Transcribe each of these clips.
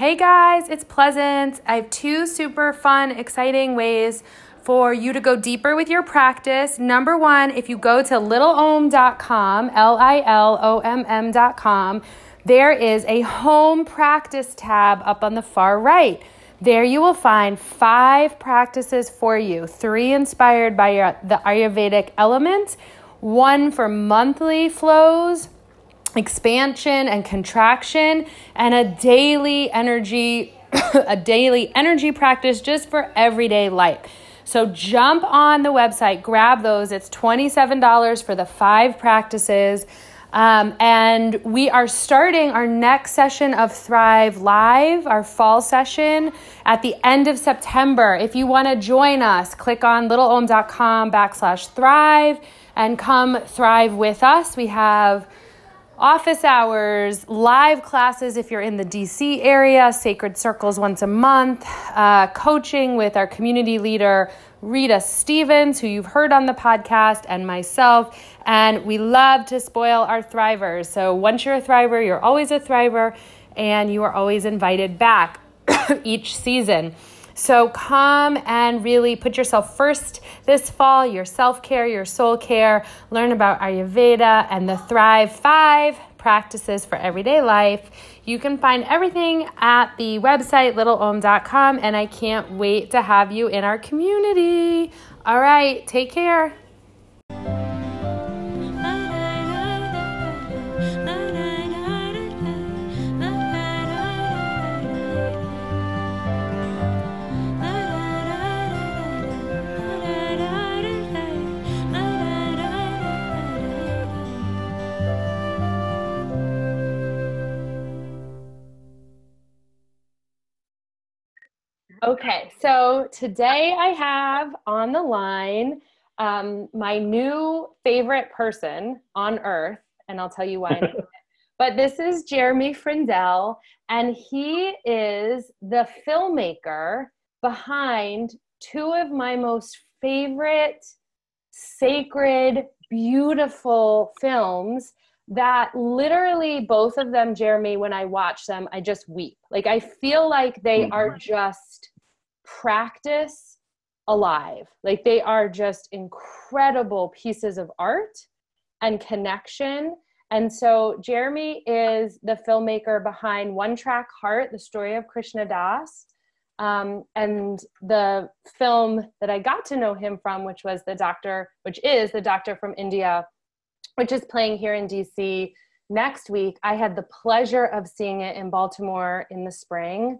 Hey guys, it's Pleasant. I have two super fun, exciting ways for you to go deeper with your practice. Number one, if you go to lilomm.com, L I L O M M.com, there is a home practice tab up on the far right. There you will find five practices for you three inspired by your, the Ayurvedic elements, one for monthly flows expansion and contraction and a daily energy a daily energy practice just for everyday life. So jump on the website, grab those. It's $27 for the five practices. Um, and we are starting our next session of Thrive Live, our fall session, at the end of September. If you want to join us, click on lilomm.com backslash thrive and come thrive with us. We have office hours, live classes if you're in the DC area, sacred circles once a month, uh, coaching with our community leader, Rita Stevens, who you've heard on the podcast, and myself. And we love to spoil our thrivers. So once you're a thriver, you're always a thriver, and you are always invited back each season. So come and really put yourself first this fall, your self care, your soul care. Learn about Ayurveda and the Thrive 5 practices for everyday life. You can find everything at the website lilomm.com, and I can't wait to have you in our community. All right, take care. Okay, so today I have on the line um, my new favorite person on earth, and I'll tell you why. but this is Jeremy Frindel, and he is the filmmaker behind two of my most favorite, sacred, beautiful films that literally both of them jeremy when i watch them i just weep like i feel like they mm-hmm. are just practice alive. Like they are just incredible pieces of art and connection. And so Jeremy is the filmmaker behind One Track Heart, the story of Krishna Das. Um, and the film that I got to know him from, which was the doctor, which is the doctor from India, which is playing here in DC next week. I had the pleasure of seeing it in Baltimore in the spring.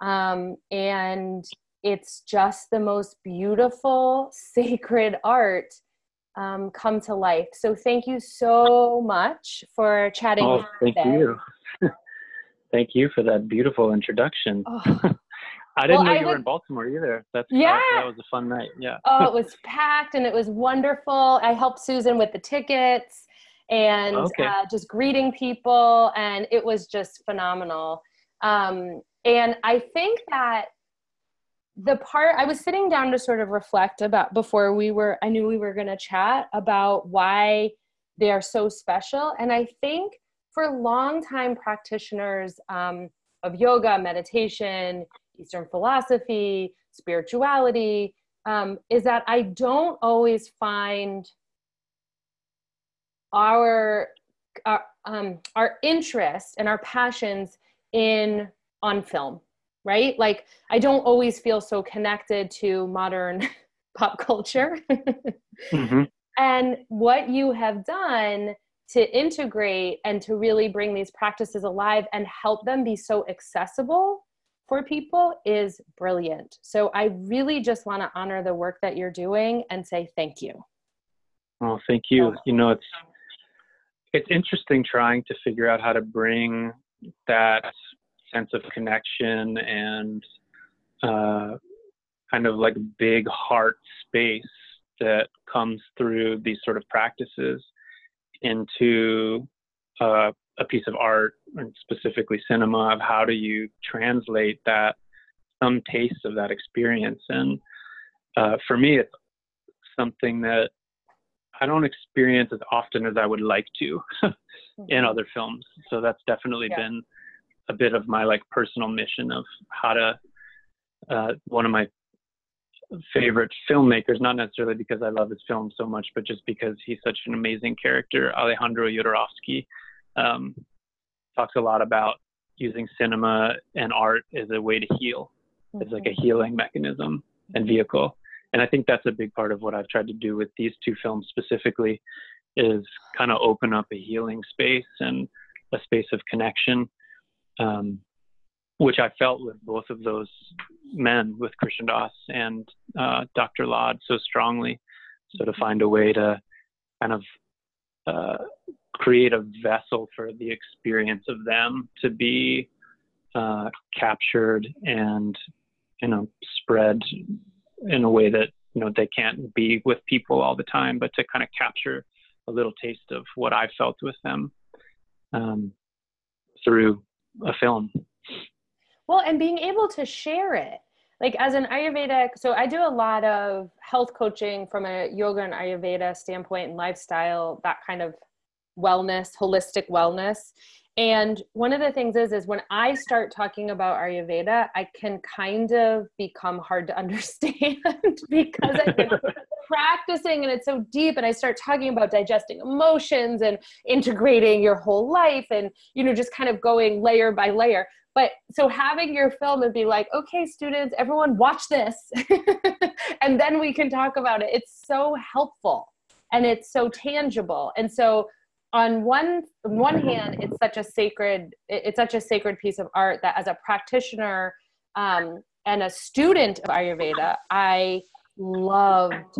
Um, and it's just the most beautiful, sacred art um, come to life. So thank you so much for chatting. Oh, thank today. you. thank you for that beautiful introduction. Oh. I didn't well, know you were in Baltimore either. That's yeah. that was a fun night. Yeah. oh, it was packed and it was wonderful. I helped Susan with the tickets and okay. uh, just greeting people, and it was just phenomenal. Um, and I think that the part I was sitting down to sort of reflect about before we were, I knew we were going to chat about why they are so special. And I think for longtime practitioners um, of yoga, meditation, Eastern philosophy, spirituality, um, is that I don't always find our our, um, our interest and our passions in on film right? Like I don't always feel so connected to modern pop culture. mm-hmm. And what you have done to integrate and to really bring these practices alive and help them be so accessible for people is brilliant. So I really just want to honor the work that you're doing and say thank you. Oh, thank you. You know, it's it's interesting trying to figure out how to bring that sense of connection and uh, kind of like big heart space that comes through these sort of practices into uh, a piece of art and specifically cinema of how do you translate that some taste of that experience and uh, for me it's something that i don't experience as often as i would like to in mm-hmm. other films so that's definitely yeah. been a bit of my like personal mission of how to uh, one of my favorite filmmakers, not necessarily because I love his film so much, but just because he's such an amazing character. Alejandro Jodorowsky um, talks a lot about using cinema and art as a way to heal, mm-hmm. as like a mm-hmm. healing mechanism and vehicle. And I think that's a big part of what I've tried to do with these two films specifically is kind of open up a healing space and a space of connection. Um, which I felt with both of those men, with Krishna Das and uh, Dr. Lad, so strongly. So to find a way to kind of uh, create a vessel for the experience of them to be uh, captured and you know spread in a way that you know they can't be with people all the time, but to kind of capture a little taste of what I felt with them um, through a film. Well, and being able to share it. Like as an Ayurvedic, so I do a lot of health coaching from a yoga and Ayurveda standpoint and lifestyle, that kind of wellness, holistic wellness. And one of the things is, is when I start talking about Ayurveda, I can kind of become hard to understand because I've been practicing and it's so deep. And I start talking about digesting emotions and integrating your whole life and, you know, just kind of going layer by layer. But so having your film and be like, okay, students, everyone watch this. and then we can talk about it. It's so helpful and it's so tangible. And so on one on one hand, it's such a sacred, it's such a sacred piece of art that as a practitioner um, and a student of Ayurveda, I loved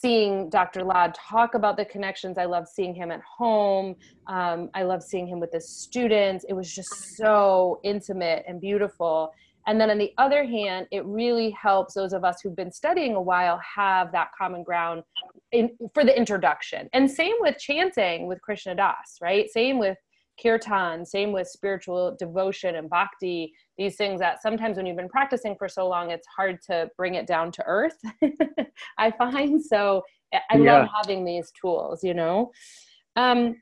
seeing Dr. Lad talk about the connections. I love seeing him at home. Um, I love seeing him with the students. It was just so intimate and beautiful. And then on the other hand, it really helps those of us who've been studying a while have that common ground in, for the introduction. And same with chanting with Krishna Das, right? Same with kirtan, same with spiritual devotion and bhakti, these things that sometimes when you've been practicing for so long, it's hard to bring it down to earth, I find. So I yeah. love having these tools, you know? Um,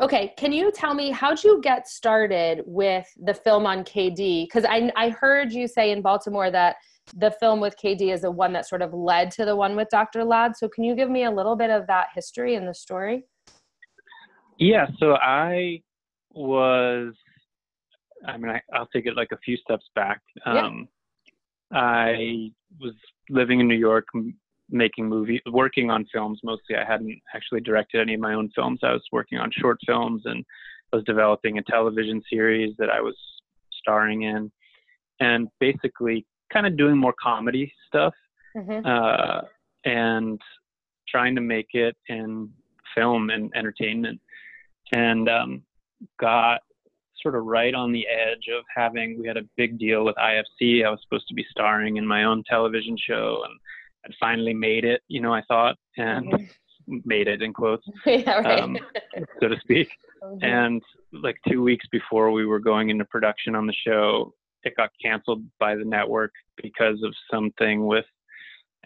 okay, can you tell me how'd you get started with the film on KD? Because I, I heard you say in Baltimore that the film with KD is the one that sort of led to the one with Dr. Lad. So can you give me a little bit of that history and the story? Yeah, so I was, I mean, I, will take it like a few steps back. Um, yeah. I was living in New York, making movies, working on films mostly. I hadn't actually directed any of my own films. I was working on short films and was developing a television series that I was starring in, and basically kind of doing more comedy stuff mm-hmm. uh, and trying to make it in film and entertainment. And um, got sort of right on the edge of having we had a big deal with IFC. I was supposed to be starring in my own television show and I'd finally made it, you know, I thought and mm-hmm. made it in quotes. yeah, right. um, so to speak. Mm-hmm. And like two weeks before we were going into production on the show, it got canceled by the network because of something with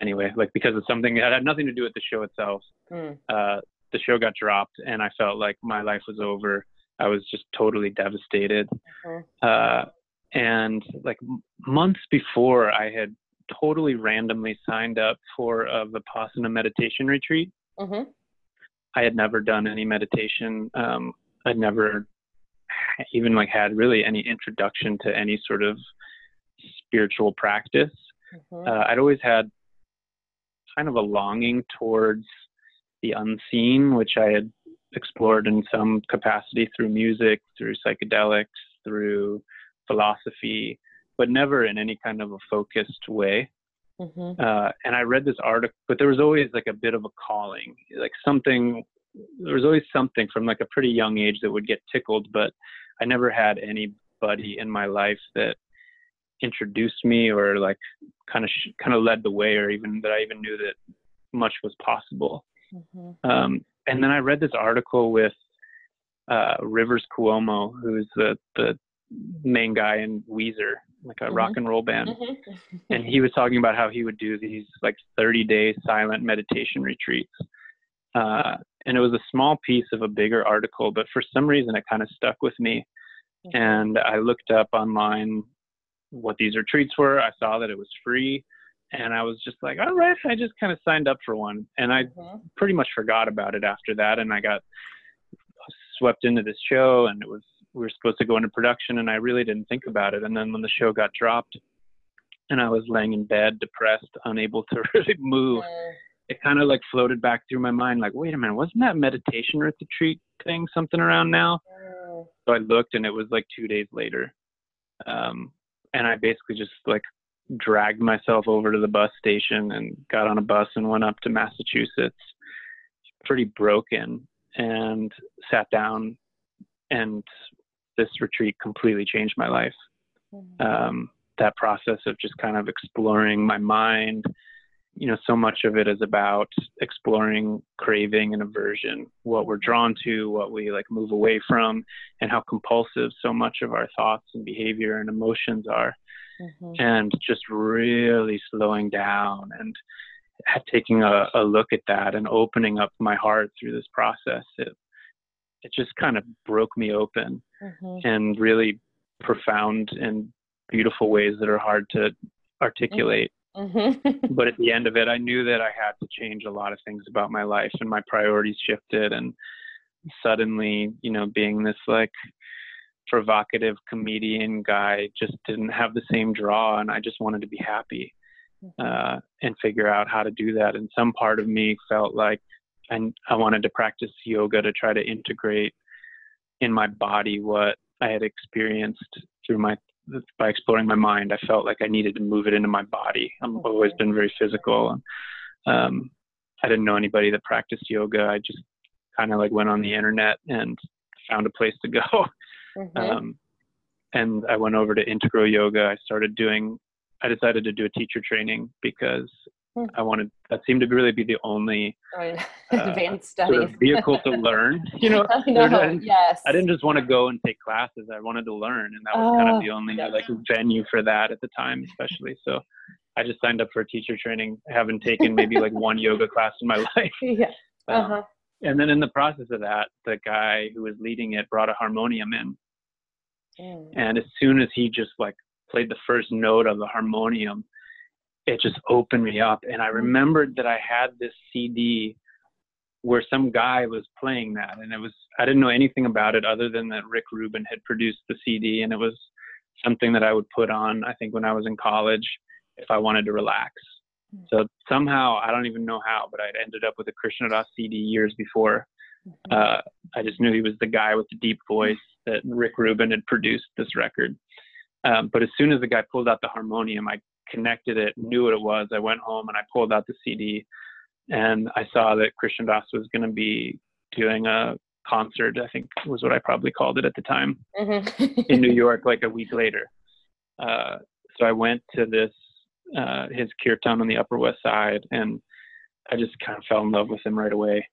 anyway, like because of something that had nothing to do with the show itself. Mm. Uh, the show got dropped and I felt like my life was over I was just totally devastated. Mm-hmm. Uh, and like months before, I had totally randomly signed up for a Vipassana meditation retreat. Mm-hmm. I had never done any meditation. Um, I'd never even like had really any introduction to any sort of spiritual practice. Mm-hmm. Uh, I'd always had kind of a longing towards the unseen, which I had explored in some capacity through music, through psychedelics, through philosophy, but never in any kind of a focused way. Mm-hmm. Uh, and I read this article, but there was always like a bit of a calling, like something. There was always something from like a pretty young age that would get tickled, but I never had anybody in my life that introduced me or like kind of sh- kind of led the way, or even that I even knew that much was possible. Mm-hmm. Um, and then I read this article with uh, Rivers Cuomo, who's the the main guy in Weezer, like a mm-hmm. rock and roll band, mm-hmm. and he was talking about how he would do these like 30 day silent meditation retreats. Uh, and it was a small piece of a bigger article, but for some reason it kind of stuck with me. Mm-hmm. And I looked up online what these retreats were. I saw that it was free. And I was just like, all right, I just kind of signed up for one. And I mm-hmm. pretty much forgot about it after that. And I got swept into this show and it was, we were supposed to go into production and I really didn't think about it. And then when the show got dropped and I was laying in bed, depressed, unable to really move, mm. it kind of like floated back through my mind, like, wait a minute, wasn't that meditation retreat thing something around now? Mm. So I looked and it was like two days later. Um, and I basically just like dragged myself over to the bus station and got on a bus and went up to Massachusetts, pretty broken, and sat down. And this retreat completely changed my life. Mm-hmm. Um, that process of just kind of exploring my mind. You know, so much of it is about exploring craving and aversion, what we're drawn to, what we like move away from, and how compulsive so much of our thoughts and behavior and emotions are mm-hmm. and just really slowing down and taking a, a, look at that and opening up my heart through this process. It, it just kind of broke me open mm-hmm. and really profound and beautiful ways that are hard to articulate. Mm-hmm. but at the end of it, I knew that I had to change a lot of things about my life and my priorities shifted. And suddenly, you know, being this like provocative comedian guy just didn't have the same draw and I just wanted to be happy uh, and figure out how to do that. And some part of me felt like I, I wanted to practice yoga to try to integrate in my body what I had experienced through my by exploring my mind. I felt like I needed to move it into my body. I've always been very physical and um, I didn't know anybody that practiced yoga. I just kind of like went on the internet and found a place to go Mm-hmm. Um, and I went over to Integral Yoga. I started doing. I decided to do a teacher training because mm. I wanted. That seemed to really be the only uh, advanced studies sort of vehicle to learn. You know, I. I didn't, yes. I didn't just want to go and take classes. I wanted to learn, and that was oh, kind of the only yes. like venue for that at the time, especially. So. I just signed up for a teacher training. I haven't taken maybe like one yoga class in my life. Yeah. Um, uh-huh. and then in the process of that, the guy who was leading it brought a harmonium in Mm. And as soon as he just like played the first note of the harmonium, it just opened me up. And I mm. remembered that I had this CD where some guy was playing that. And it was, I didn't know anything about it other than that Rick Rubin had produced the CD. And it was something that I would put on, I think, when I was in college if I wanted to relax. Mm. So somehow, I don't even know how, but I'd ended up with a Krishna Das CD years before. Mm-hmm. Uh, I just knew he was the guy with the deep voice that Rick Rubin had produced this record. Um, but as soon as the guy pulled out the harmonium, I connected it, knew what it was. I went home and I pulled out the CD, and I saw that Krishna Das was going to be doing a concert. I think was what I probably called it at the time mm-hmm. in New York, like a week later. Uh, so I went to this uh, his kirtan on the Upper West Side, and I just kind of fell in love with him right away.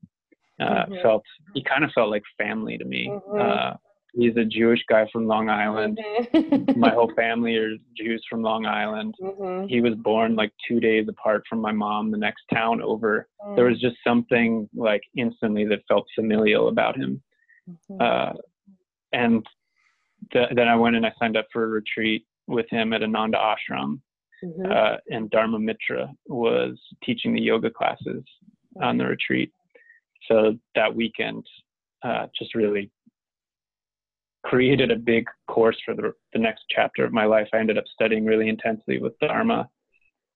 Uh, mm-hmm. Felt he kind of felt like family to me. Mm-hmm. He's a Jewish guy from Long Island. Mm-hmm. my whole family are Jews from Long Island. Mm-hmm. He was born like two days apart from my mom, the next town over. Mm. There was just something like instantly that felt familial about him. Mm-hmm. Uh, and th- then I went and I signed up for a retreat with him at Ananda Ashram. Mm-hmm. Uh, and Dharma Mitra was teaching the yoga classes on the retreat. So that weekend uh, just really created a big course for the, the next chapter of my life. I ended up studying really intensely with Dharma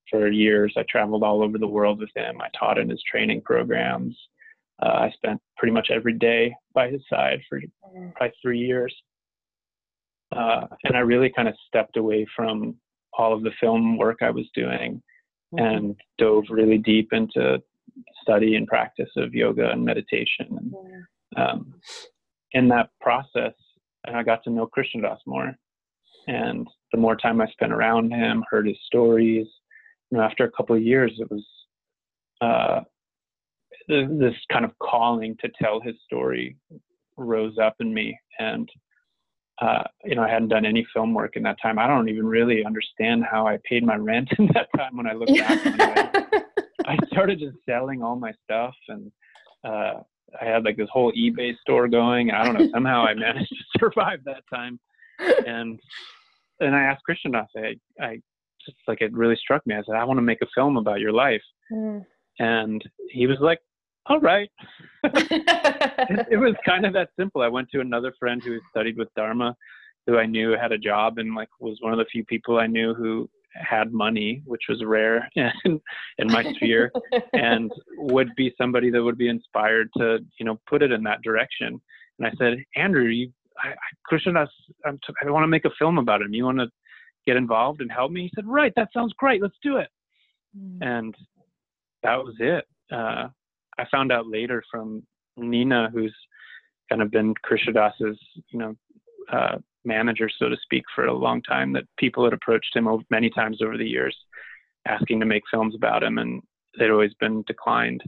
for years. I traveled all over the world with him. I taught in his training programs. Uh, I spent pretty much every day by his side for probably three years. Uh, and I really kind of stepped away from all of the film work I was doing mm-hmm. and dove really deep into study and practice of yoga and meditation. And, um, in that process, and I got to know Krishna Das more. And the more time I spent around him, heard his stories, you know, after a couple of years, it was uh, this kind of calling to tell his story rose up in me. And uh, you know, I hadn't done any film work in that time. I don't even really understand how I paid my rent in that time when I look back. I started just selling all my stuff and uh, I had like this whole eBay store going. I don't know. Somehow I managed to survive that time. and and I asked Krishna, I, said, I just like it really struck me. I said, I want to make a film about your life. Mm. And he was like, all right. it, it, was kind of that simple. I went to another friend who studied with Dharma, who I knew had a job and like was one of the few people I knew who had money, which was rare in, in my sphere, and would be somebody that would be inspired to, you know, put it in that direction. And I said, Andrew, you, I, I I'm t- I want to make a film about him. You want to get involved and help me? He said, right, that sounds great. Let's do it. Mm. And that was it. Uh, I found out later from Nina, who's kind of been Krishna Das's, you know, uh, manager, so to speak, for a long time, that people had approached him many times over the years, asking to make films about him, and they'd always been declined.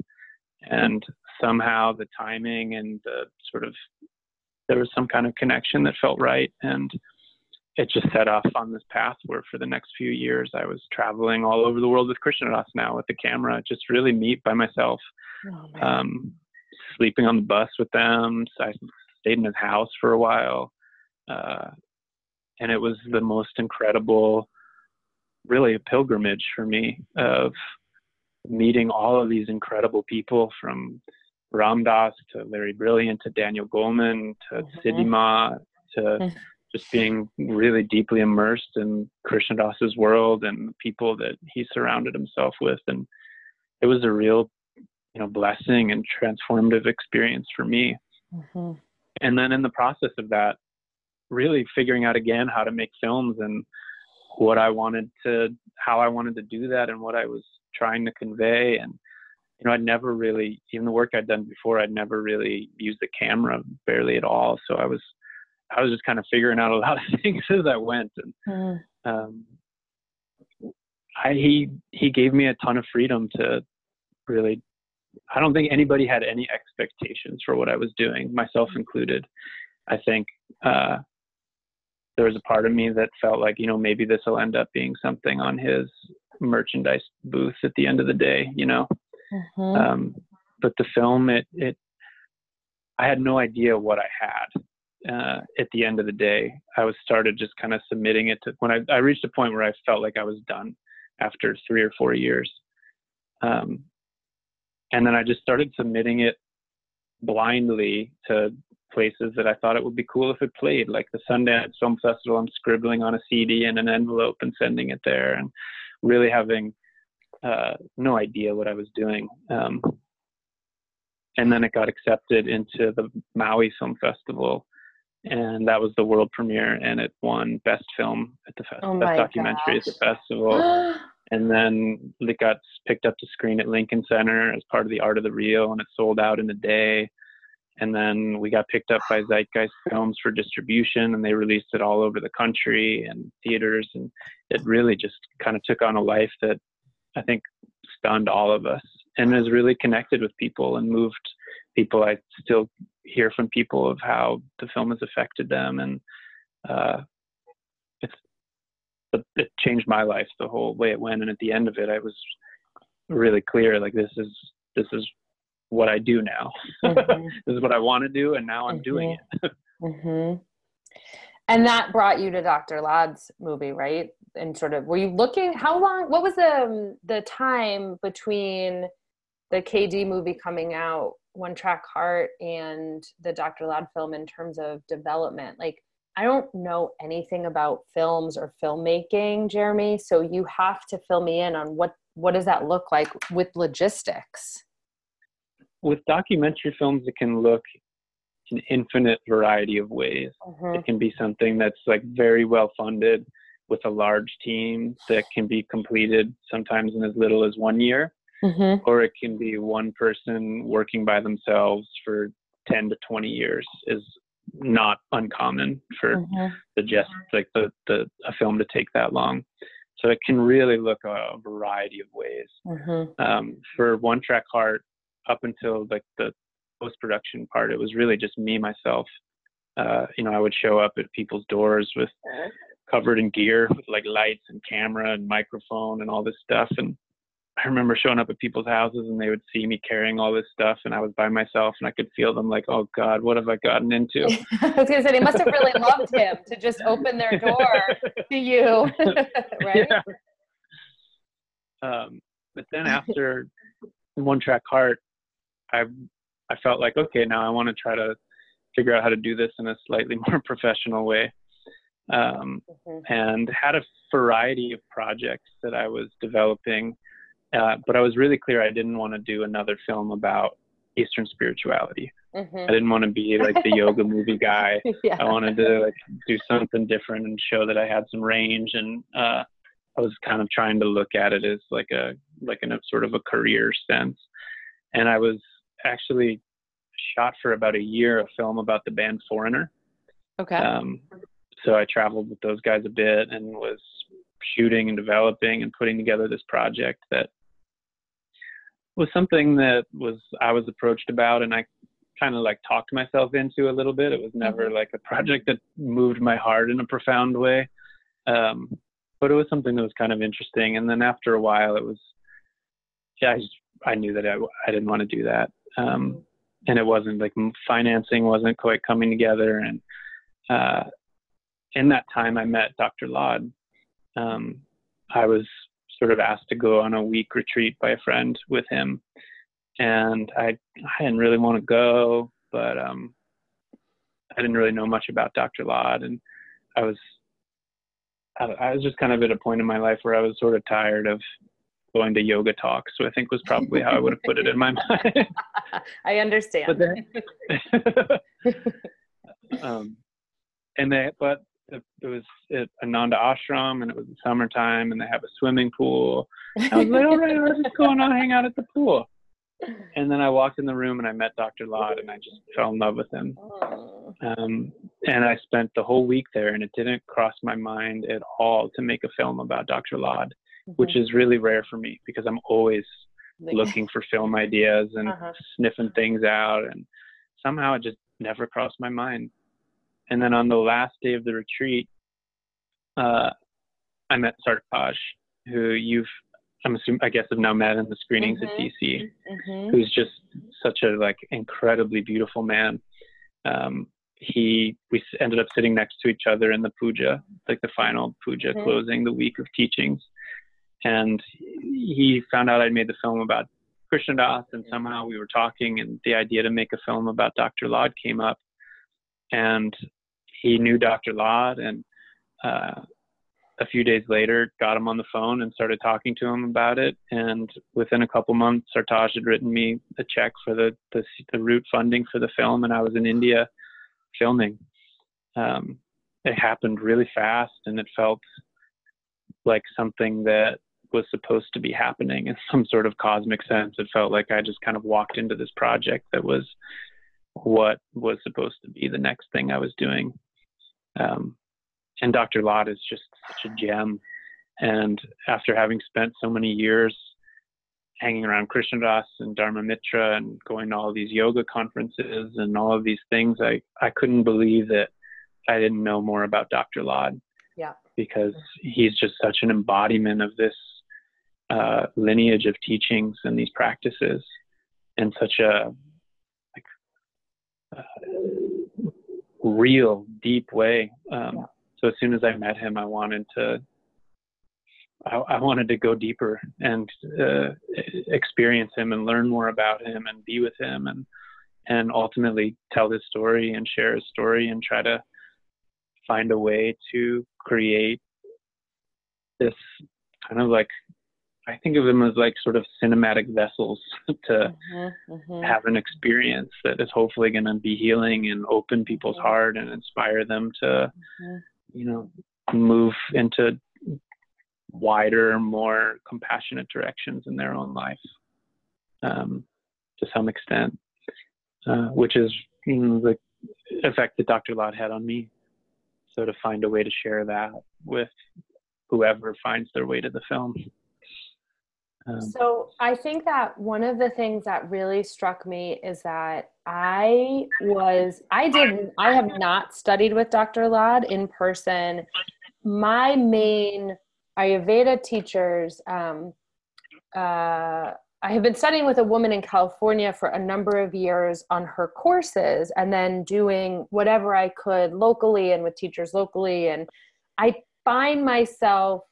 And somehow the timing and the sort of there was some kind of connection that felt right, and it just set off on this path where for the next few years I was traveling all over the world with Krishna Das now with the camera, just really meet by myself, oh, um, sleeping on the bus with them. So I stayed in his house for a while. Uh, and it was the most incredible, really a pilgrimage for me of meeting all of these incredible people from Ram Dass to Larry Brilliant to Daniel Goleman to mm-hmm. To mm-hmm just being really deeply immersed in Krishna Das's world and the people that he surrounded himself with. And it was a real, you know, blessing and transformative experience for me. Mm-hmm. And then in the process of that, really figuring out again how to make films and what I wanted to, how I wanted to do that and what I was trying to convey. And, you know, I'd never really, even the work I'd done before, I'd never really used the camera barely at all. So I was I was just kind of figuring out a lot of things as I went, and mm. um, I, he he gave me a ton of freedom to really. I don't think anybody had any expectations for what I was doing, myself included. I think uh, there was a part of me that felt like, you know, maybe this will end up being something on his merchandise booth at the end of the day, you know. Mm-hmm. Um, but the film, it it, I had no idea what I had uh, at the end of the day, I was started just kind of submitting it to when I, I reached a point where I felt like I was done after three or four years. Um, and then I just started submitting it blindly to places that I thought it would be cool if it played, like the Sundance Film Festival. I'm scribbling on a CD in an envelope and sending it there, and really having uh, no idea what I was doing. Um, and then it got accepted into the Maui Film Festival and that was the world premiere, and it won best film at the festival, oh best documentary gosh. at the festival. and then it got picked up to screen at Lincoln Center as part of the Art of the Real, and it sold out in a day. And then we got picked up by Zeitgeist Films for distribution, and they released it all over the country and theaters. And it really just kind of took on a life that I think stunned all of us and has really connected with people and moved people. I still hear from people of how the film has affected them, and uh, it's it changed my life the whole way it went. And at the end of it, I was really clear like this is this is what I do now. Mm-hmm. this is what I want to do, and now I'm mm-hmm. doing it. mm-hmm. And that brought you to Dr. Lad's movie, right? And sort of, were you looking? How long? What was the the time between the KD movie coming out one Track Heart and the Dr. Lad film in terms of development? Like, I don't know anything about films or filmmaking, Jeremy. So you have to fill me in on what what does that look like with logistics? With documentary films, it can look an infinite variety of ways. Mm-hmm. It can be something that's like very well funded with a large team that can be completed sometimes in as little as one year mm-hmm. or it can be one person working by themselves for 10 to 20 years is not uncommon for mm-hmm. the just like the, the a film to take that long so it can really look a variety of ways mm-hmm. um, for one track heart up until like the post production part it was really just me myself uh, you know i would show up at people's doors with covered in gear with like lights and camera and microphone and all this stuff and I remember showing up at people's houses and they would see me carrying all this stuff and I was by myself and I could feel them like, oh God, what have I gotten into? I was gonna say they must have really loved him to just open their door to you. right? Yeah. Um, but then after one track heart, I I felt like, okay, now I want to try to figure out how to do this in a slightly more professional way. Um, mm-hmm. and had a variety of projects that I was developing uh, but I was really clear I didn't want to do another film about Eastern spirituality. Mm-hmm. I didn't want to be like the yoga movie guy. Yeah. I wanted to like do something different and show that I had some range. And uh, I was kind of trying to look at it as like a like in a sort of a career sense. And I was actually shot for about a year a film about the band Foreigner. Okay. Um, so I traveled with those guys a bit and was shooting and developing and putting together this project that was something that was I was approached about and I kind of like talked myself into a little bit. It was never mm-hmm. like a project that moved my heart in a profound way. Um, but it was something that was kind of interesting. And then after a while, it was, yeah, I, just, I knew that I, I didn't want to do that. Um, and it wasn't like financing wasn't quite coming together. And uh, in that time, I met Dr. Lad. Um, I was sort of asked to go on a week retreat by a friend with him, and I I didn't really want to go, but um, I didn't really know much about Dr. Lad, and I was I, I was just kind of at a point in my life where I was sort of tired of going to yoga talks. So I think was probably how I would have put it in my mind. I understand. But then, um, and they, but it, was at Ananda Ashram and it was the summertime and they have a swimming pool. I was like, all right, let's just go and hang out at the pool. And then I walked in the room and I met Dr. Lad and I just fell in love with him. Um, and I spent the whole week there and it didn't cross my mind at all to make a film about Dr. Lad, mm-hmm. which is really rare for me because I'm always looking for film ideas and uh-huh. sniffing things out. And somehow it just never crossed my mind. And then on the last day of the retreat, uh, I met Sartaj, who you've, I'm assuming, I guess, have now met in the screenings mm-hmm. at DC, mm-hmm. who's just such a like incredibly beautiful man. Um, he, we ended up sitting next to each other in the puja, like the final puja mm-hmm. closing the week of teachings. And he found out I'd made the film about Krishna Das, and somehow we were talking, and the idea to make a film about Dr. Lad came up. And he knew Dr. Lad, and uh, a few days later got him on the phone and started talking to him about it. And within a couple months, Sartaj had written me a check for the, the, the root funding for the film, and I was in India filming. Um, it happened really fast, and it felt like something that was supposed to be happening in some sort of cosmic sense. It felt like I just kind of walked into this project that was what was supposed to be the next thing I was doing. Um, and Dr. Lad is just such a gem. And after having spent so many years hanging around Krishna Das and Dharma Mitra and going to all these yoga conferences and all of these things, I, I couldn't believe that I didn't know more about Dr. Lad. Yeah. Because he's just such an embodiment of this uh, lineage of teachings and these practices and such a like, uh, real deep way. Um. So as soon as I met him, I wanted to, I, I wanted to go deeper and uh, experience him and learn more about him and be with him and and ultimately tell his story and share his story and try to find a way to create this kind of like I think of them as like sort of cinematic vessels to mm-hmm, mm-hmm. have an experience that is hopefully going to be healing and open people's mm-hmm. heart and inspire them to, mm-hmm. you know, move into wider, more compassionate directions in their own life um, to some extent, uh, which is you know, the effect that Dr. Lad had on me. So to find a way to share that with whoever finds their way to the film. Um, so I think that one of the things that really struck me is that I was, I didn't, I have not studied with Dr. Lad in person. My main Ayurveda teachers, um, uh, I have been studying with a woman in California for a number of years on her courses and then doing whatever I could locally and with teachers locally. And I find myself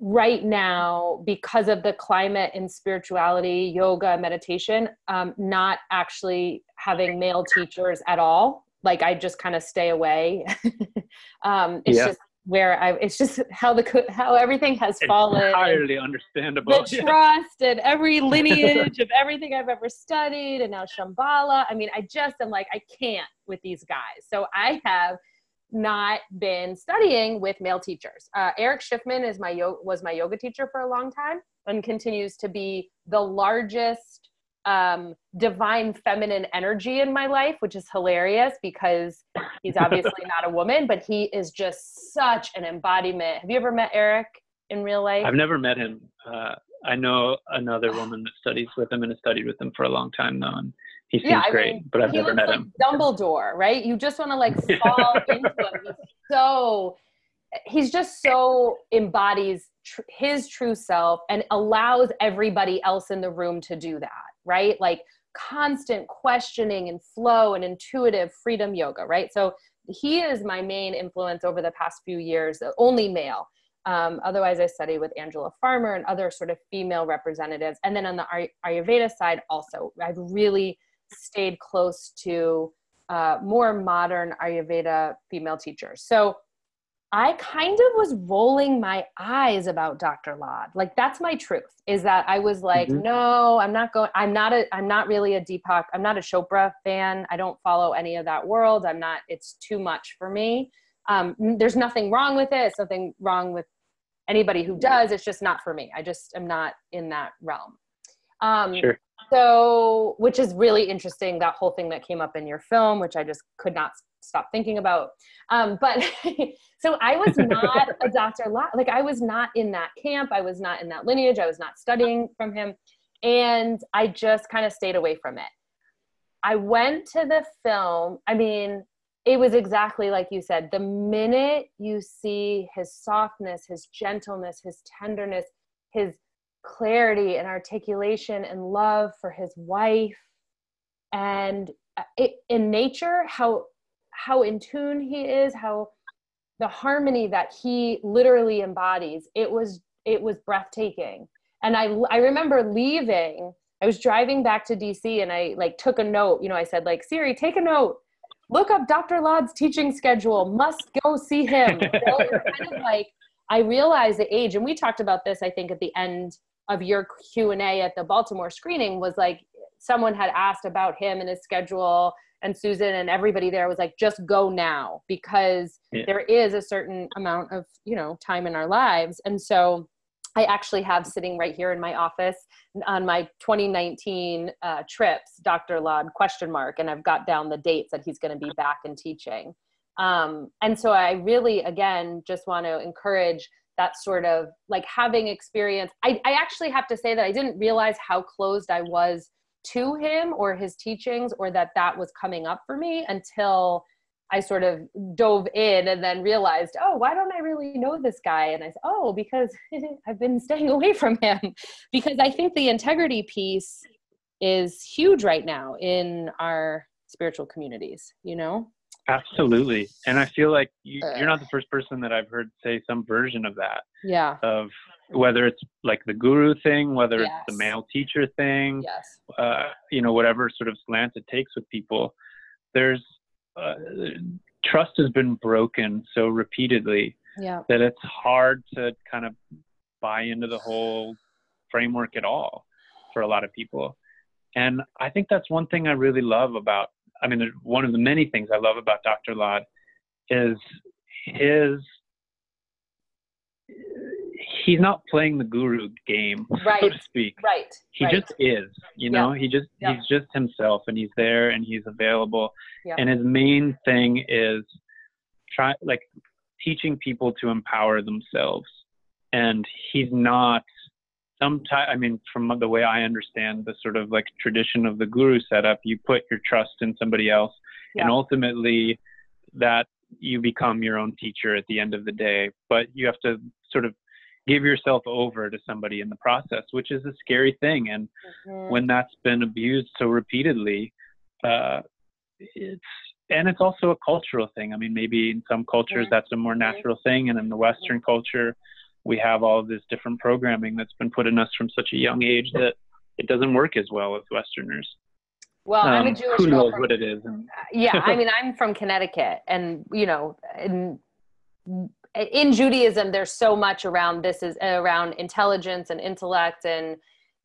right now, because of the climate in spirituality, yoga, meditation, um, not actually having male teachers at all. Like I just kind of stay away. um, it's yeah. just where I it's just how the how everything has it's fallen. Entirely understandable. The trust and every lineage of everything I've ever studied, and now Shambhala. I mean, I just am like I can't with these guys. So I have not been studying with male teachers. Uh, Erich Schiffmann is my yo- was my yoga teacher for a long time and continues to be the largest um, divine feminine energy in my life, which is hilarious because he's obviously not a woman, but he is just such an embodiment. Have you ever met Erich in real life? I've never met him. Uh, I know another woman that studies with him and has studied with him for a long time now, and he seems yeah, great, mean, but I've never met like him. Dumbledore, right? You just want to like fall into him. He's so he's just so embodies tr- his true self and allows everybody else in the room to do that right? Like constant questioning and flow and intuitive freedom yoga, right? So he is my main influence over the past few years, only male. Um, otherwise, I study with Angela Farmer and other sort of female representatives. And then on the Ay- Ayurveda side, also, I've really stayed close to uh, more modern Ayurveda female teachers. So I kind of was rolling my eyes about Dr. Lad. Like that's my truth is that I was like, mm-hmm. no, I'm not going I'm not a I'm not really a Deepak, I'm not a Chopra fan. I don't follow any of that world. I'm not it's too much for me. Um, there's nothing wrong with it. It's nothing wrong with anybody who does. It's just not for me. I just am not in that realm. Um, sure. So, which is really interesting, that whole thing that came up in your film, which I just could not stop thinking about. Um, but so I was not a Dr. Like I was not in that camp. I was not in that lineage. I was not studying from him. And I just kind of stayed away from it. I went to the film. I mean, it was exactly like you said. The minute you see his softness, his gentleness, his tenderness, his clarity and articulation and love for his wife, and it, in nature, how how in tune he is, how the harmony that he literally embodies. It was it was breathtaking. And I I remember leaving. I was driving back to DC and I like took a note. You know, I said like Siri, take a note. Look up Dr. Lad's teaching schedule. Must go see him. Know, kind of like I realized the age, and we talked about this. I think at the end of your Q and A at the Baltimore screening was like someone had asked about him and his schedule and Susan and everybody there was like, just go now because yeah. there is a certain amount of, you know, time in our lives. And so I actually have sitting right here in my office on my 2019 uh, trips, Dr. Lad question mark, and I've got down the dates that he's going to be back and teaching. Um, and so I really, again, just want to encourage that sort of like having experience. I, I actually have to say that I didn't realize how closed I was to him or his teachings or that that was coming up for me until I sort of dove in and then realized, oh, why don't I really know this guy? And I said, oh, because I've been staying away from him. because I think the integrity piece is huge right now in our spiritual communities, you know? Absolutely. And I feel like you, are not the first person that I've heard say some version of that. Yeah. Of whether it's like the guru thing, whether yes. it's the male teacher thing, yes. uh, you know, whatever sort of slant it takes with people, there's uh, trust has been broken so repeatedly yeah. that it's hard to kind of buy into the whole framework at all for a lot of people. And I think that's one thing I really love about, I mean, one of the many things I love about Dr. Lad is his he's not playing the guru game, right. so to speak. Right. He right. just is, you know, yeah. he just yeah. he's just himself and he's there and he's available. Yeah. And his main thing is try like teaching people to empower themselves. And he's not sometimes I mean, from the way I understand the sort of like tradition of the guru setup, you put your trust in somebody else and ultimately that you become your own teacher at the end of the day. But you have to sort of give yourself over to somebody in the process, which is a scary thing. And mm-hmm. when that's been abused so repeatedly, uh, it's and it's also a cultural thing. I mean, maybe in some cultures that's a more mm-hmm. natural thing, and in the Western culture, we have all of this different programming that's been put in us from such a young age that it doesn't work as well with Westerners. Well, um, I'm a um, Jewish. Who knows from, what it is? yeah, I mean, I'm from Connecticut, and you know, in in Judaism, there's so much around this is around intelligence and intellect and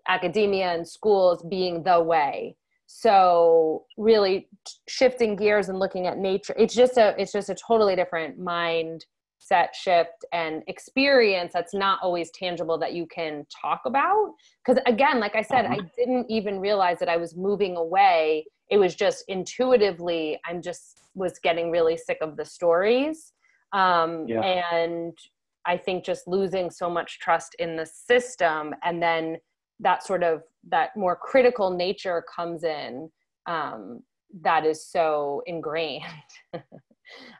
academia and schools being the way. So really shifting gears and looking at nature, it's just a it's just a totally different mind set shift and experience that's not always tangible that you can talk about because again like i said uh-huh. i didn't even realize that i was moving away it was just intuitively i'm just was getting really sick of the stories um, yeah. and i think just losing so much trust in the system and then that sort of that more critical nature comes in um, that is so ingrained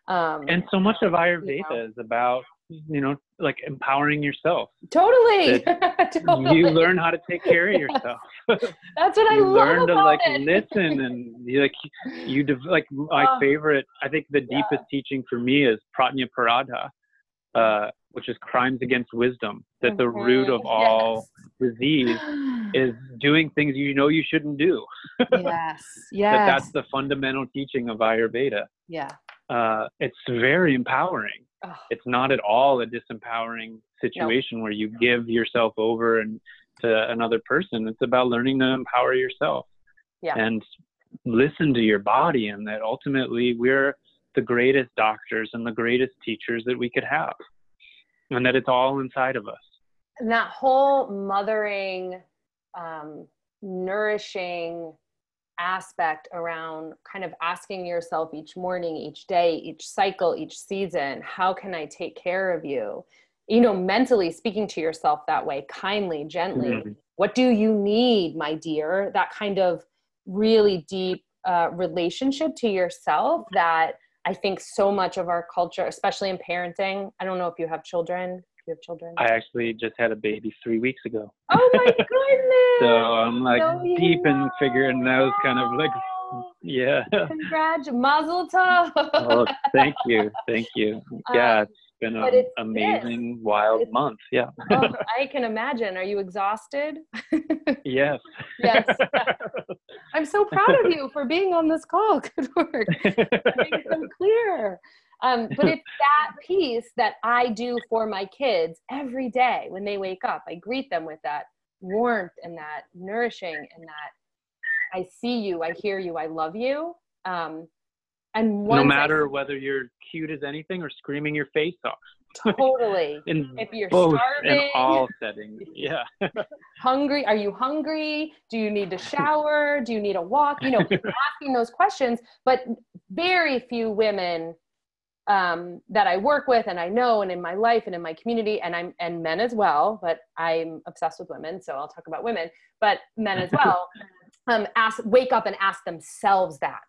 um, and so much of ayurveda you know. is about you know like empowering yourself totally. totally. you learn how to take care of yourself that's what I you i learn to like it. listen and you like you like my oh. favorite i think the deepest yeah. teaching for me is prajnaparadha uh, which is crimes against wisdom that the mm-hmm. root of all yes. disease is doing things you know you shouldn't do yes yes that that's the fundamental teaching of ayurveda yeah uh, it's very empowering. Oh. It's not at all a disempowering situation where you give yourself over and to another person. It's about learning to empower yourself yeah. and listen to your body, and that ultimately we're the greatest doctors and the greatest teachers that we could have, and that it's all inside of us. And that whole mothering, um, nourishing aspect around kind of asking yourself each morning, each day, each cycle, each season, how can I take care of you? You know, mentally speaking to yourself that way, kindly, gently. Mm-hmm. What do you need, my dear? That kind of really deep uh, relationship to yourself that I think so much of our culture, especially in parenting, I don't know if you have children, you have children? I actually just had a baby three weeks ago. Oh my goodness! so I'm like so deep know. in figuring That was kind of like, yeah. Congrats, Mazel tov. oh, thank you, thank you. Yeah, um, it's been an amazing, this. wild it's, month. Yeah. oh, I can imagine. Are you exhausted? yes. yes. I'm so proud of you for being on this call. Good work. Making so clear. Um, but it's that piece that I do for my kids every day when they wake up. I greet them with that warmth and that nourishing and that I see you, I hear you, I love you. Um, and no matter I, whether you're cute as anything or screaming your face off. Totally. in if you're both starving, in all settings. Yeah. hungry? Are you hungry? Do you need to shower? Do you need a walk? You know, asking those questions. But very few women um, that I work with and I know and in my life and in my community and I'm and men as well, but I'm obsessed with women, so I'll talk about women, but men as well, um, ask wake up and ask themselves that.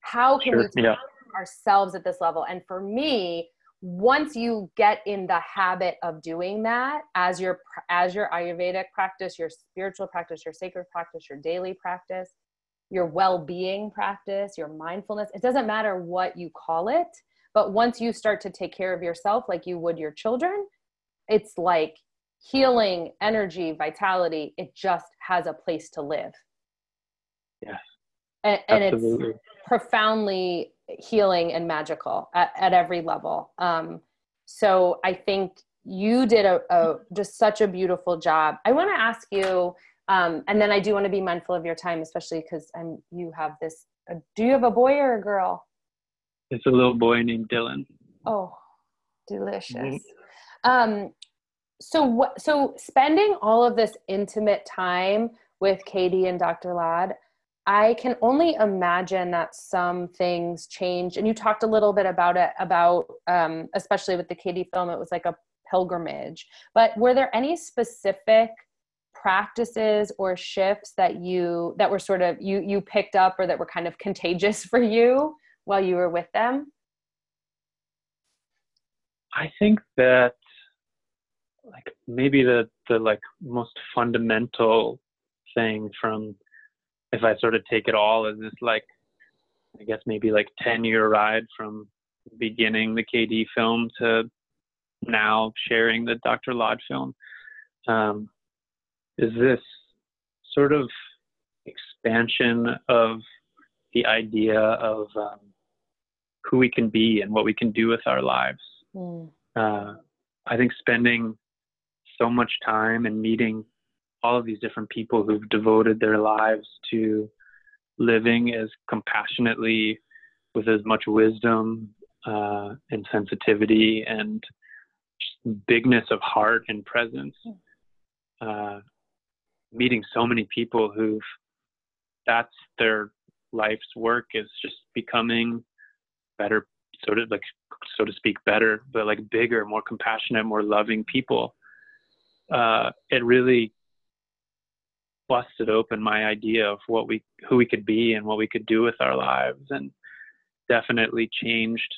How can sure, we yeah. ourselves at this level? And for me, once you get in the habit of doing that as your as your ayurvedic practice your spiritual practice your sacred practice your daily practice your well-being practice your mindfulness it doesn't matter what you call it but once you start to take care of yourself like you would your children, it's like healing, energy, vitality. It just has a place to live. Yes. And, and it's profoundly healing and magical at, at every level. Um, so I think you did a, a, just such a beautiful job. I want to ask you, um, and then I do want to be mindful of your time, especially because I'm you have this. Uh, do you have a boy or a girl? It's a little boy named Dylan. Oh, delicious. Mm-hmm. Um, so what? So spending all of this intimate time with KD and Dr. Lad, I can only imagine that some things changed. And you talked a little bit about it, about um, especially with the KD film, it was like a pilgrimage. But were there any specific practices or shifts that you that were sort of you you picked up or that were kind of contagious for you while you were with them? I think that like maybe the the like most fundamental thing from if I sort of take it all is this like I guess maybe like 10 year ride from beginning the KD film to now sharing the Dr. Lad film um, is this sort of expansion of the idea of um, who we can be and what we can do with our lives. Mm. Uh, I think spending so much time and meeting all of these different people who've devoted their lives to living as compassionately with as much wisdom uh, and sensitivity and bigness of heart and presence. Uh, meeting so many people who've that's their life's work is just becoming better, so to like so to speak, better, but like bigger, more compassionate, more loving people. Uh, it really busted open my idea of what we who we could be and what we could do with our lives and definitely changed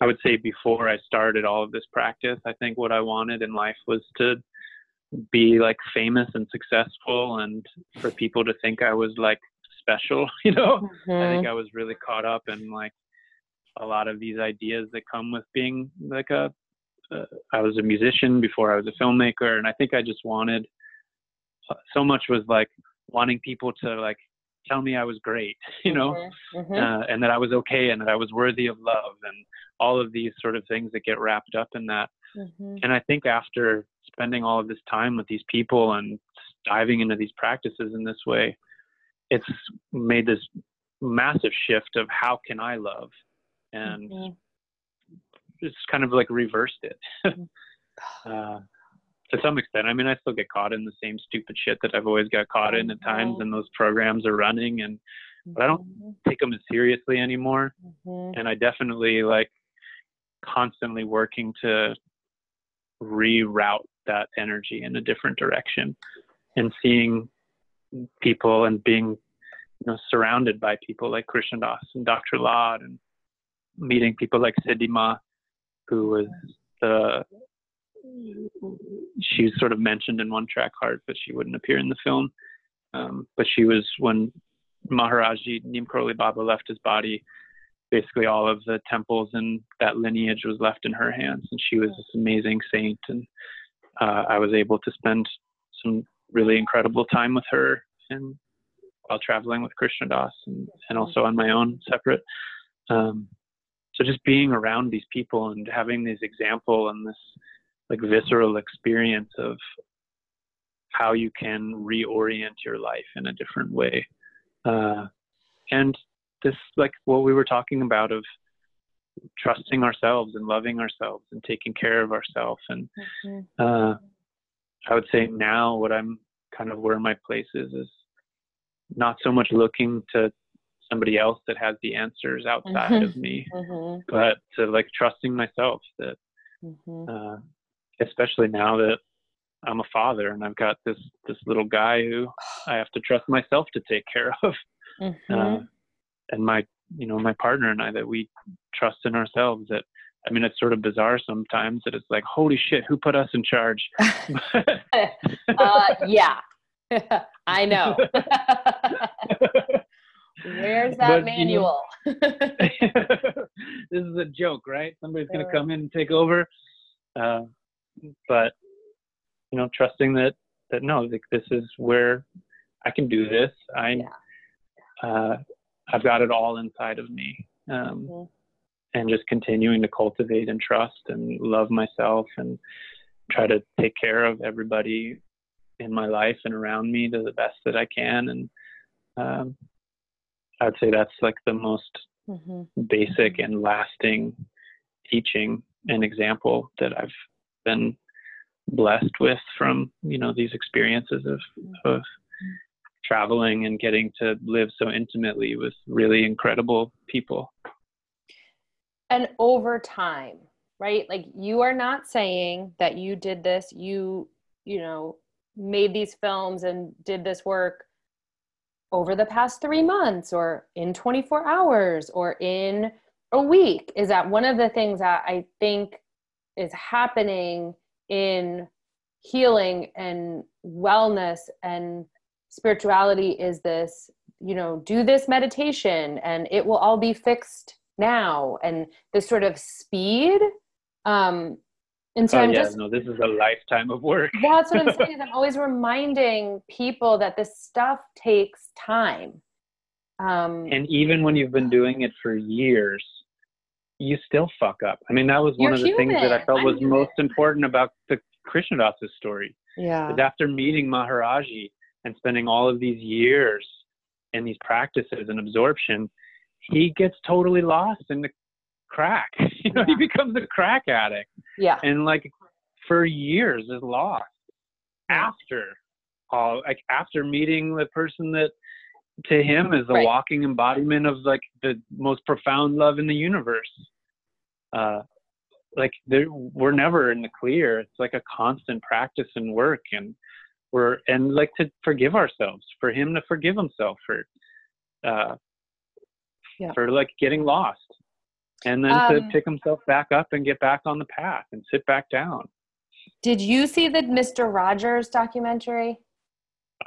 i would say before i started all of this practice i think what i wanted in life was to be like famous and successful and for people to think i was like special you know mm-hmm. i think mm-hmm. i was really caught up in like a lot of these ideas that come with being like a uh, I was a musician before I was a filmmaker and I think I just wanted so much was like wanting people to like tell me I was great, you know, mm-hmm, mm-hmm. Uh, and that I was okay and that I was worthy of love and all of these sort of things that get wrapped up in that. Mm-hmm. And I think after spending all of this time with these people and diving into these practices in this way, it's made this massive shift of how can I love and mm-hmm. it's kind of like reversed it. Mm-hmm. uh, to some extent. I mean, I still get caught in the same stupid shit that I've always got caught in at times, and those programs are running, and but I don't mm-hmm. take them as seriously anymore. Mm-hmm. And I definitely like constantly working to reroute that energy in a different direction, and seeing people and being you know surrounded by people like Krishna Das and Dr. Lad and meeting people like Siddhi Ma, who was the she's sort of mentioned in one track heart, but she wouldn't appear in the film. Um, but she was when Maharaji Neem Karoli Baba left his body, basically all of the temples and that lineage was left in her hands, and she was this amazing saint. And uh, I was able to spend some really incredible time with her and while traveling with Krishna Das and, and also on my own separate. Um, so just being around these people and having these example and this like visceral experience of how you can reorient your life in a different way. Uh, and this, like what we were talking about, of trusting ourselves and loving ourselves and taking care of ourselves. And mm-hmm. uh, I would say now, what I'm kind of where my place is, is not so much looking to somebody else that has the answers outside mm-hmm. of me, mm-hmm. but to like trusting myself that mm-hmm. uh, especially now that I'm a father and I've got this this little guy who I have to trust myself to take care of, mm-hmm. uh, and my you know my partner and I that we trust in ourselves. That I mean, it's sort of bizarre sometimes that it's like, holy shit, who put us in charge? uh, yeah, I know. Where's that but, manual? You know, this is a joke, right? Somebody's going to come in and take over. Uh, but you know, trusting that that no, like this is where I can do this. I, yeah. uh, I've got it all inside of me, um, mm-hmm. And just continuing to cultivate and trust and love myself and try to take care of everybody in my life and around me to the best that I can. And um, I'd say that's like the most mm-hmm. basic and lasting teaching and example that I've been blessed with from you know these experiences of of traveling and getting to live so intimately with really incredible people and over time right? Like you are not saying that you did this you you know made these films and did this work over the past 3 months or in 24 hours or in a week. Is that one of the things that i think is happening in healing and wellness and spirituality is this you know do this meditation and it will all be fixed now and this sort of speed um and so oh, i'm yeah, just no, this is a lifetime of work. that's what i'm saying is i'm always reminding people that this stuff takes time um and even when you've been doing it for years, you still fuck up. I mean, that was one of the things that I felt I'm was human. most important about the Krishna Das's story. yeah is after meeting Maharaji and spending all of these years in these practices and absorption, he gets totally lost in the crack. You know, he becomes a crack addict yeah and like for years is lost after all like after meeting the person that to him is the Right. walking embodiment of like the most profound love in the universe. Uh like there, we're never in the clear. It's like a constant practice and work and we're and like to forgive ourselves for him to forgive himself for uh Yeah. for like getting lost and then Um, to pick himself back up and get back on the path and sit back down did you see the mr rogers documentary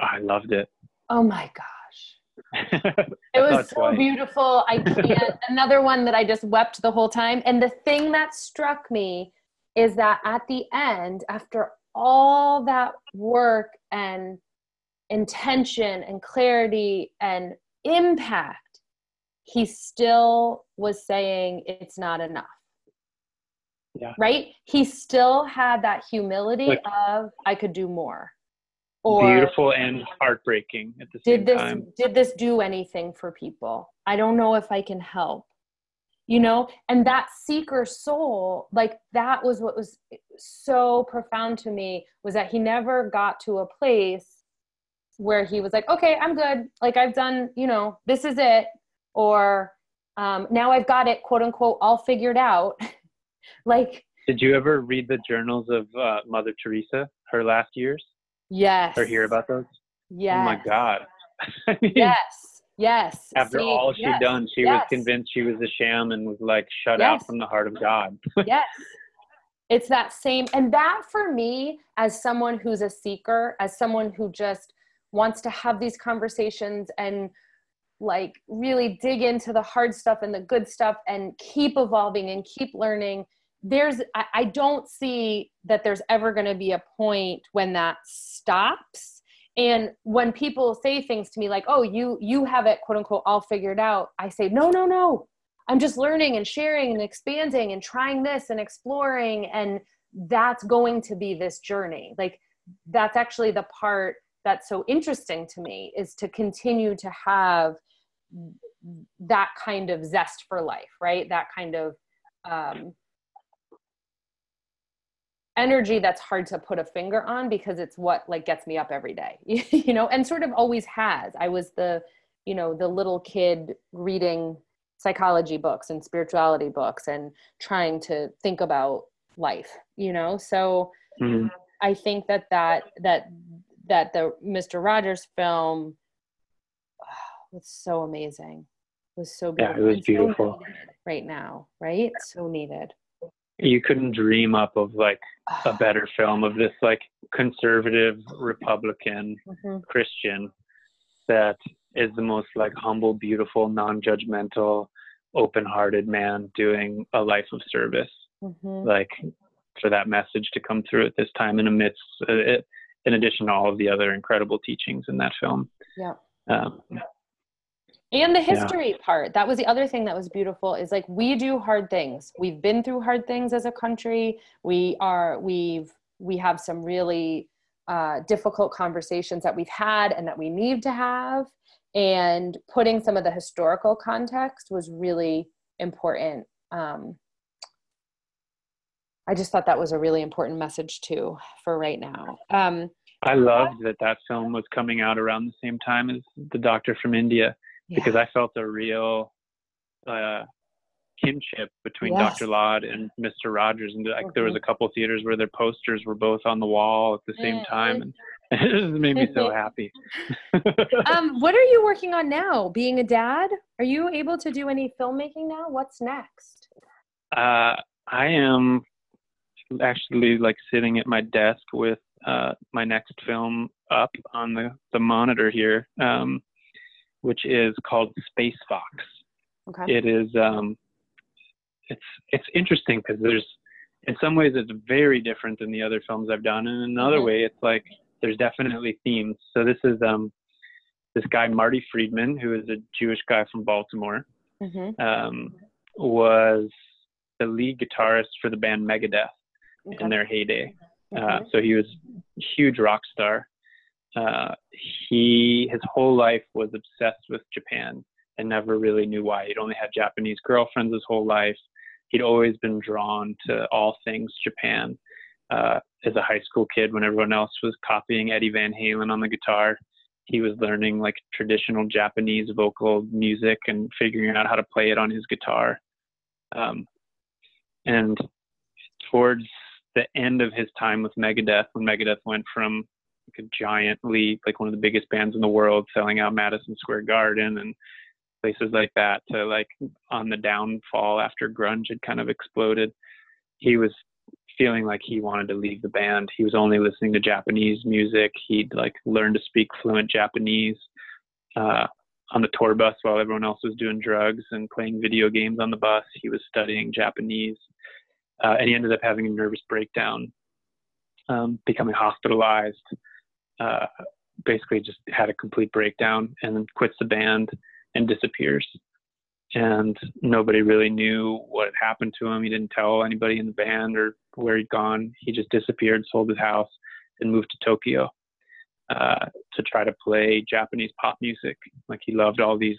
i loved it oh my gosh it It was so beautiful. I can't. Another one that I just wept the whole time. And the thing that struck me is that at the end, after all that work and intention and clarity and impact, he still was saying it's not enough. Yeah. Right? He still had that humility Like- of I could do more. Or beautiful and heartbreaking at the same did this time did this do anything for people i don't know if i can help you know and that seeker soul like that was what was so profound to me was that he never got to a place where he was like okay i'm good like i've done you know this is it or um, now i've got it quote unquote all figured out. Like did you ever read the journals of uh, mother teresa her last years? Yes. Or hear about those? Yes oh my god. I mean, yes. Yes. After See, all she'd yes, done she was convinced she was a sham and was like shut Yes. out from the heart of god. Yes. It's that same and that for me as someone who's a seeker as someone who just wants to have these conversations and like really dig into the hard stuff and the good stuff and keep evolving and keep learning there's i, I don't see that there's ever going to be a point when that stops. And when people say things to me like oh you you have it quote unquote all figured out i say no no no. I'm just learning and sharing and expanding and trying this and exploring and that's going to be this journey. Like that's actually the part that's so interesting to me is to continue to have that kind of zest for life right? That kind of um, energy that's hard to put a finger on because it's what like gets me up every day you know and sort of always has. I was the you know the little kid reading psychology books and spirituality books and trying to think about life you know? So Mhm. i think that that that that the mr rogers film was so amazing It was so Yeah, it was and so beautiful. right now right so needed you couldn't dream up of like a better film of this like conservative republican Mhm. christian that is the most like humble beautiful non-judgmental open-hearted man doing a life of service Mhm. like for that message to come through at this time and amidst uh, it, in addition to all of the other incredible teachings in that film Yeah. um, and the history part that was the other thing that was beautiful is like we do hard things. We've been through hard things as a country. We are we've we have some really uh, difficult conversations that we've had and that we need to have. And putting some of the historical context was really important. Um, i just thought that was a really important message too for right now. Um, i loved that that film was coming out around the same time as the doctor from india yeah. because I felt a real uh, kinship between Yes. Dr. Lad and Mr. Rogers, and like there was Mhm. a couple theaters where their posters were both on the wall at the same Mhm. time, and it just made me so happy. um, what are you working on now? Being a dad, are you able to do any filmmaking now? What's next? uh, I am actually like sitting at my desk with uh, my next film up on the, the monitor here, um, which is called Space Fox. Okay. It is um, it's it's interesting because there's in some ways it's very different than the other films I've done, and in another Mhm. way it's like there's definitely themes. So this is um, this guy Marty Friedman, who is a Jewish guy from Baltimore, hmm um, was the lead guitarist for the band Megadeth in their heyday. Uh, so he was a huge rock star. Uh, he his whole life was obsessed with Japan and never really knew why. He'd only had Japanese girlfriends his whole life. He'd always been drawn to all things Japan. Uh, as a high school kid, when everyone else was copying Eddie Van Halen on the guitar, he was learning like traditional Japanese vocal music and figuring out how to play it on his guitar. Um, and towards the end of his time with Megadeth, when Megadeth went from like a giant league, like one of the biggest bands in the world, selling out Madison Square Garden and places like that, to like on the downfall after grunge had kind of exploded, he was feeling like he wanted to leave the band. He was only listening to Japanese music. He'd like learned to speak fluent Japanese uh, on the tour bus while everyone else was doing drugs and playing video games on the bus. He was studying Japanese, uh, and he ended up having a nervous breakdown, um, becoming hospitalized. Uh, basically, just had a complete breakdown and then quits the band and disappears. And nobody really knew what had happened to him. He didn't tell anybody in the band or where he'd gone. He just disappeared, sold his house, and moved to Tokyo uh, to try to play Japanese pop music. Like he loved all these,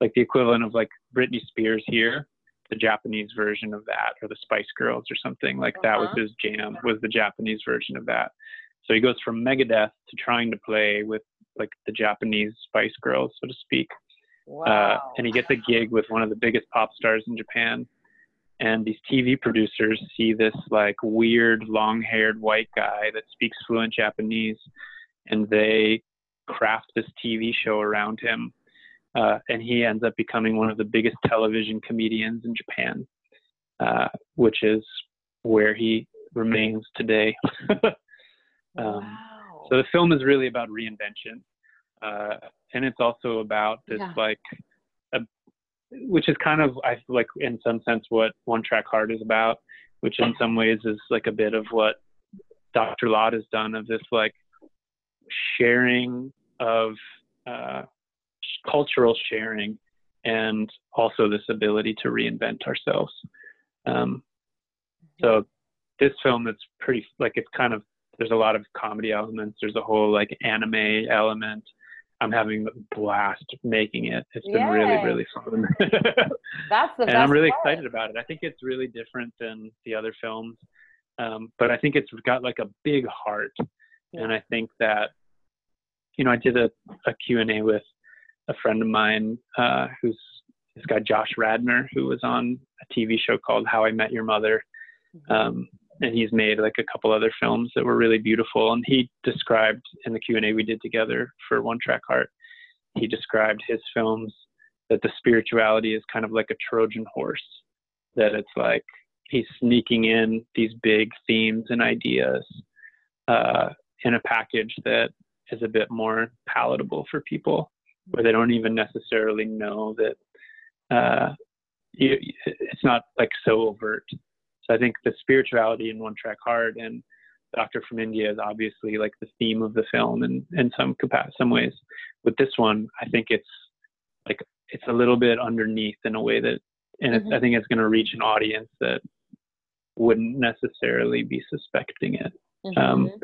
like the equivalent of like Britney Spears here, the Japanese version of that, or the Spice Girls or something. Like that was Uh-huh. his jam, was the Japanese version of that. So he goes from Megadeth to trying to play with like the Japanese Spice Girls, so to speak. Wow. Uh, and he gets a gig with one of the biggest pop stars in Japan. And these TV producers see this like weird, long haired white guy that speaks fluent Japanese, and they craft this TV show around him. Uh, and he ends up becoming one of the biggest television comedians in Japan, uh, which is where he remains today. um, wow. so the film is really about reinvention, uh, and it's also about this Yeah. like, a, which is kind of I feel like in some sense what One Track Heart is about, which in some ways is like a bit of what Dr. Lad has done of this like sharing of uh, cultural sharing and also this ability to reinvent ourselves. Um, so this film it's pretty like it's kind of there's a lot of comedy elements. There's a whole like anime element. I'm having a blast making it. It's been really really fun. That's the and i'm really part. excited about it. I think it's really different than the other films um, but i think it's got like a big heart. And i think that you know i did a, a q&a with a friend of mine uh, who's this guy josh radnor who was on a tv show called how i met your mother. Mm-hmm. um, and he's made like a couple other films that were really beautiful. And he described in the Q and A we did together for One Track Heart, he described his films that the spirituality is kind of like a Trojan horse, that it's like he's sneaking in these big themes and ideas uh, in a package that is a bit more palatable for people, where they don't even necessarily know that uh, you, it's not like so overt. So I think the spirituality in One Track Heart and Doctor from India is obviously like the theme of the film in, in some capa- some ways. With this one, I think it's like it's a little bit underneath in a way that, and it's, I think it's going to reach an audience that wouldn't necessarily be suspecting it. Um, Mhm.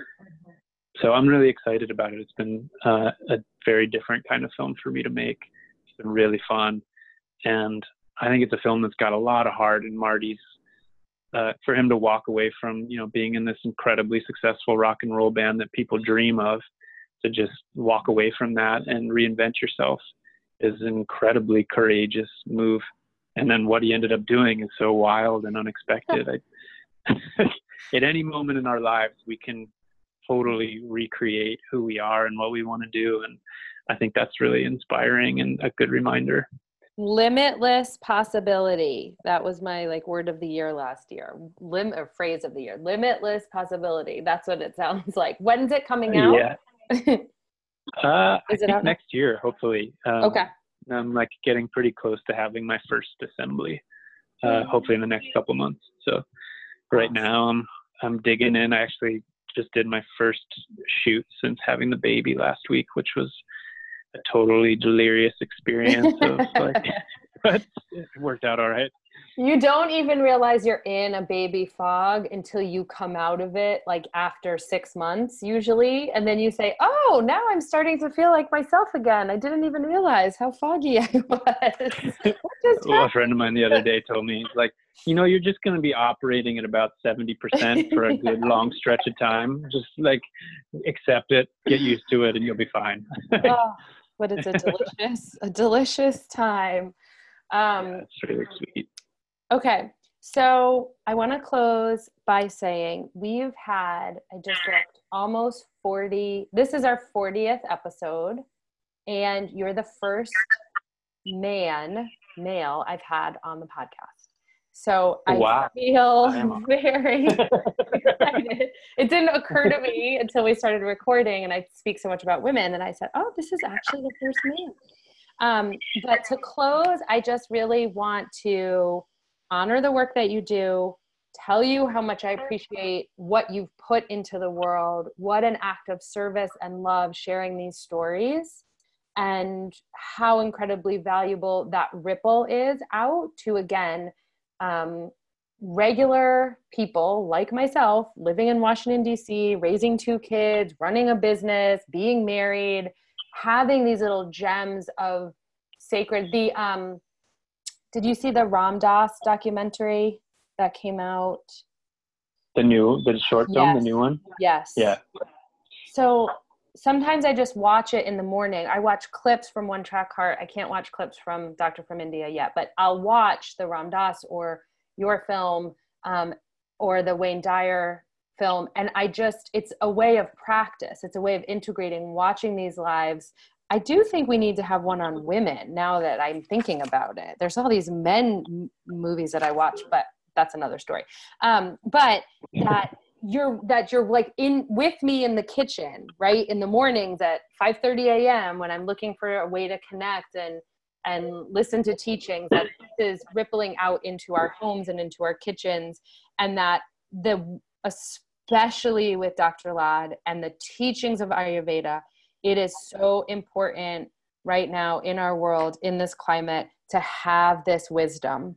So I'm really excited about it. It's been uh, a very different kind of film for me to make. It's been really fun, and I think it's a film that's got a lot of heart. And Marty's uh, for him to walk away from you know being in this incredibly successful rock and roll band that people dream of, to just walk away from that and reinvent yourself is an incredibly courageous move. And then what he ended up doing is so wild and unexpected. I, at any moment in our lives, we can totally recreate who we are and what we want to do. And I think that's really inspiring and a good reminder. Limitless possibility. That was my like word of the year last year. Lim or phrase of the year. Limitless possibility. That's what it sounds like. When's it coming out? Yeah. Uh i think next year hopefully. Um, okay. I'm like getting pretty close to having my first assembly uh mm-hmm. hopefully in the next couple months. So right now i'm i'm digging in. I actually just did my first shoot since having the baby last week which was a totally delirious experience of like but it worked out all right. You don't even realize you're in a baby fog until you come out of it like after six months usually. And then you say oh now i'm starting to feel like myself again. I didn't even realize how foggy i was. Well, a friend of mine the other day told me like you know you're just going to be operating at about 70% for a good long stretch of time. Just like accept it get used to it and you'll be fine. Oh, but it's a delicious, a delicious time. Um, yeah, really sweet. Okay, so I want to close by saying we've had, I just looked, almost 40. This is our 40th episode, and you're the first man, male I've had on the podcast. So I wow. feel very excited. It didn't occur to me until we started recording, and I speak so much about women, and I said, "Oh, this is actually the first man." Um, but to close, I just really want to honor the work that you do, tell you how much I appreciate what you've put into the world, what an act of service and love sharing these stories, and how incredibly valuable that ripple is out to again um, regular people like myself living in Washington, D.C., raising two kids, running a business, being married, having these little gems of sacred. The um, did you see the Ram Dass documentary that came out? The new, the short film, yes. the new one. Yes. Yeah. So sometimes I just watch it in the morning. I watch clips from One Track Heart. I can't watch clips from Doctor from India yet, but I'll watch the Ram Dass or your film um, or the Wayne Dyer film. And I just, it's a way of practice. It's a way of integrating, watching these lives. I do think we need to have one on women now that I'm thinking about it. There's all these men movies that I watch, but that's another story. Um, but that you're that you're like in with me in the kitchen right in the mornings at 5 30 a.m when i'm looking for a way to connect and and listen to teachings that is rippling out into our homes and into our kitchens and that the especially with dr lad and the teachings of ayurveda it is so important right now in our world in this climate to have this wisdom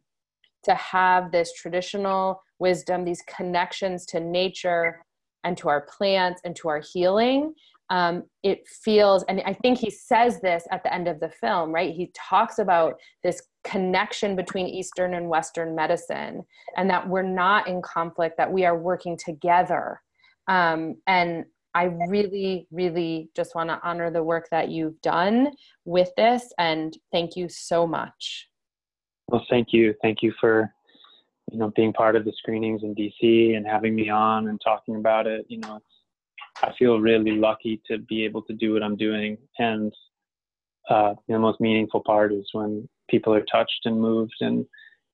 to have this traditional wisdom, these connections to nature and to our plants and to our healing. Um, it feels, and I think he says this at the end of the film, right? He talks about this connection between Eastern and Western medicine and that we're not in conflict, that we are working together. Um, and I really, really just want to honor the work that you've done with this and thank you so much. Well, thank you. Thank you for you know being part of the screenings in DC and having me on and talking about it. You know, I feel really lucky to be able to do what I'm doing, and uh, the most meaningful part is when people are touched and moved, and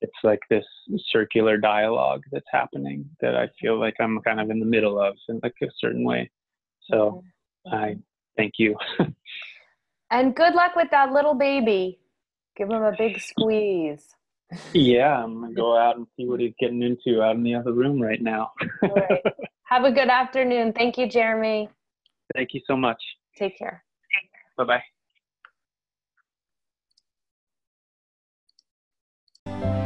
it's like this circular dialogue that's happening that I feel like I'm kind of in the middle of in like a certain way. So. I thank you. and good luck with that little baby. Give him a big squeeze. Yeah, I'm gonna go out and see what he's getting into out in the other room right now. right. Have a good afternoon. Thank you, Jeremy. Thank you so much. Take care. Bye bye.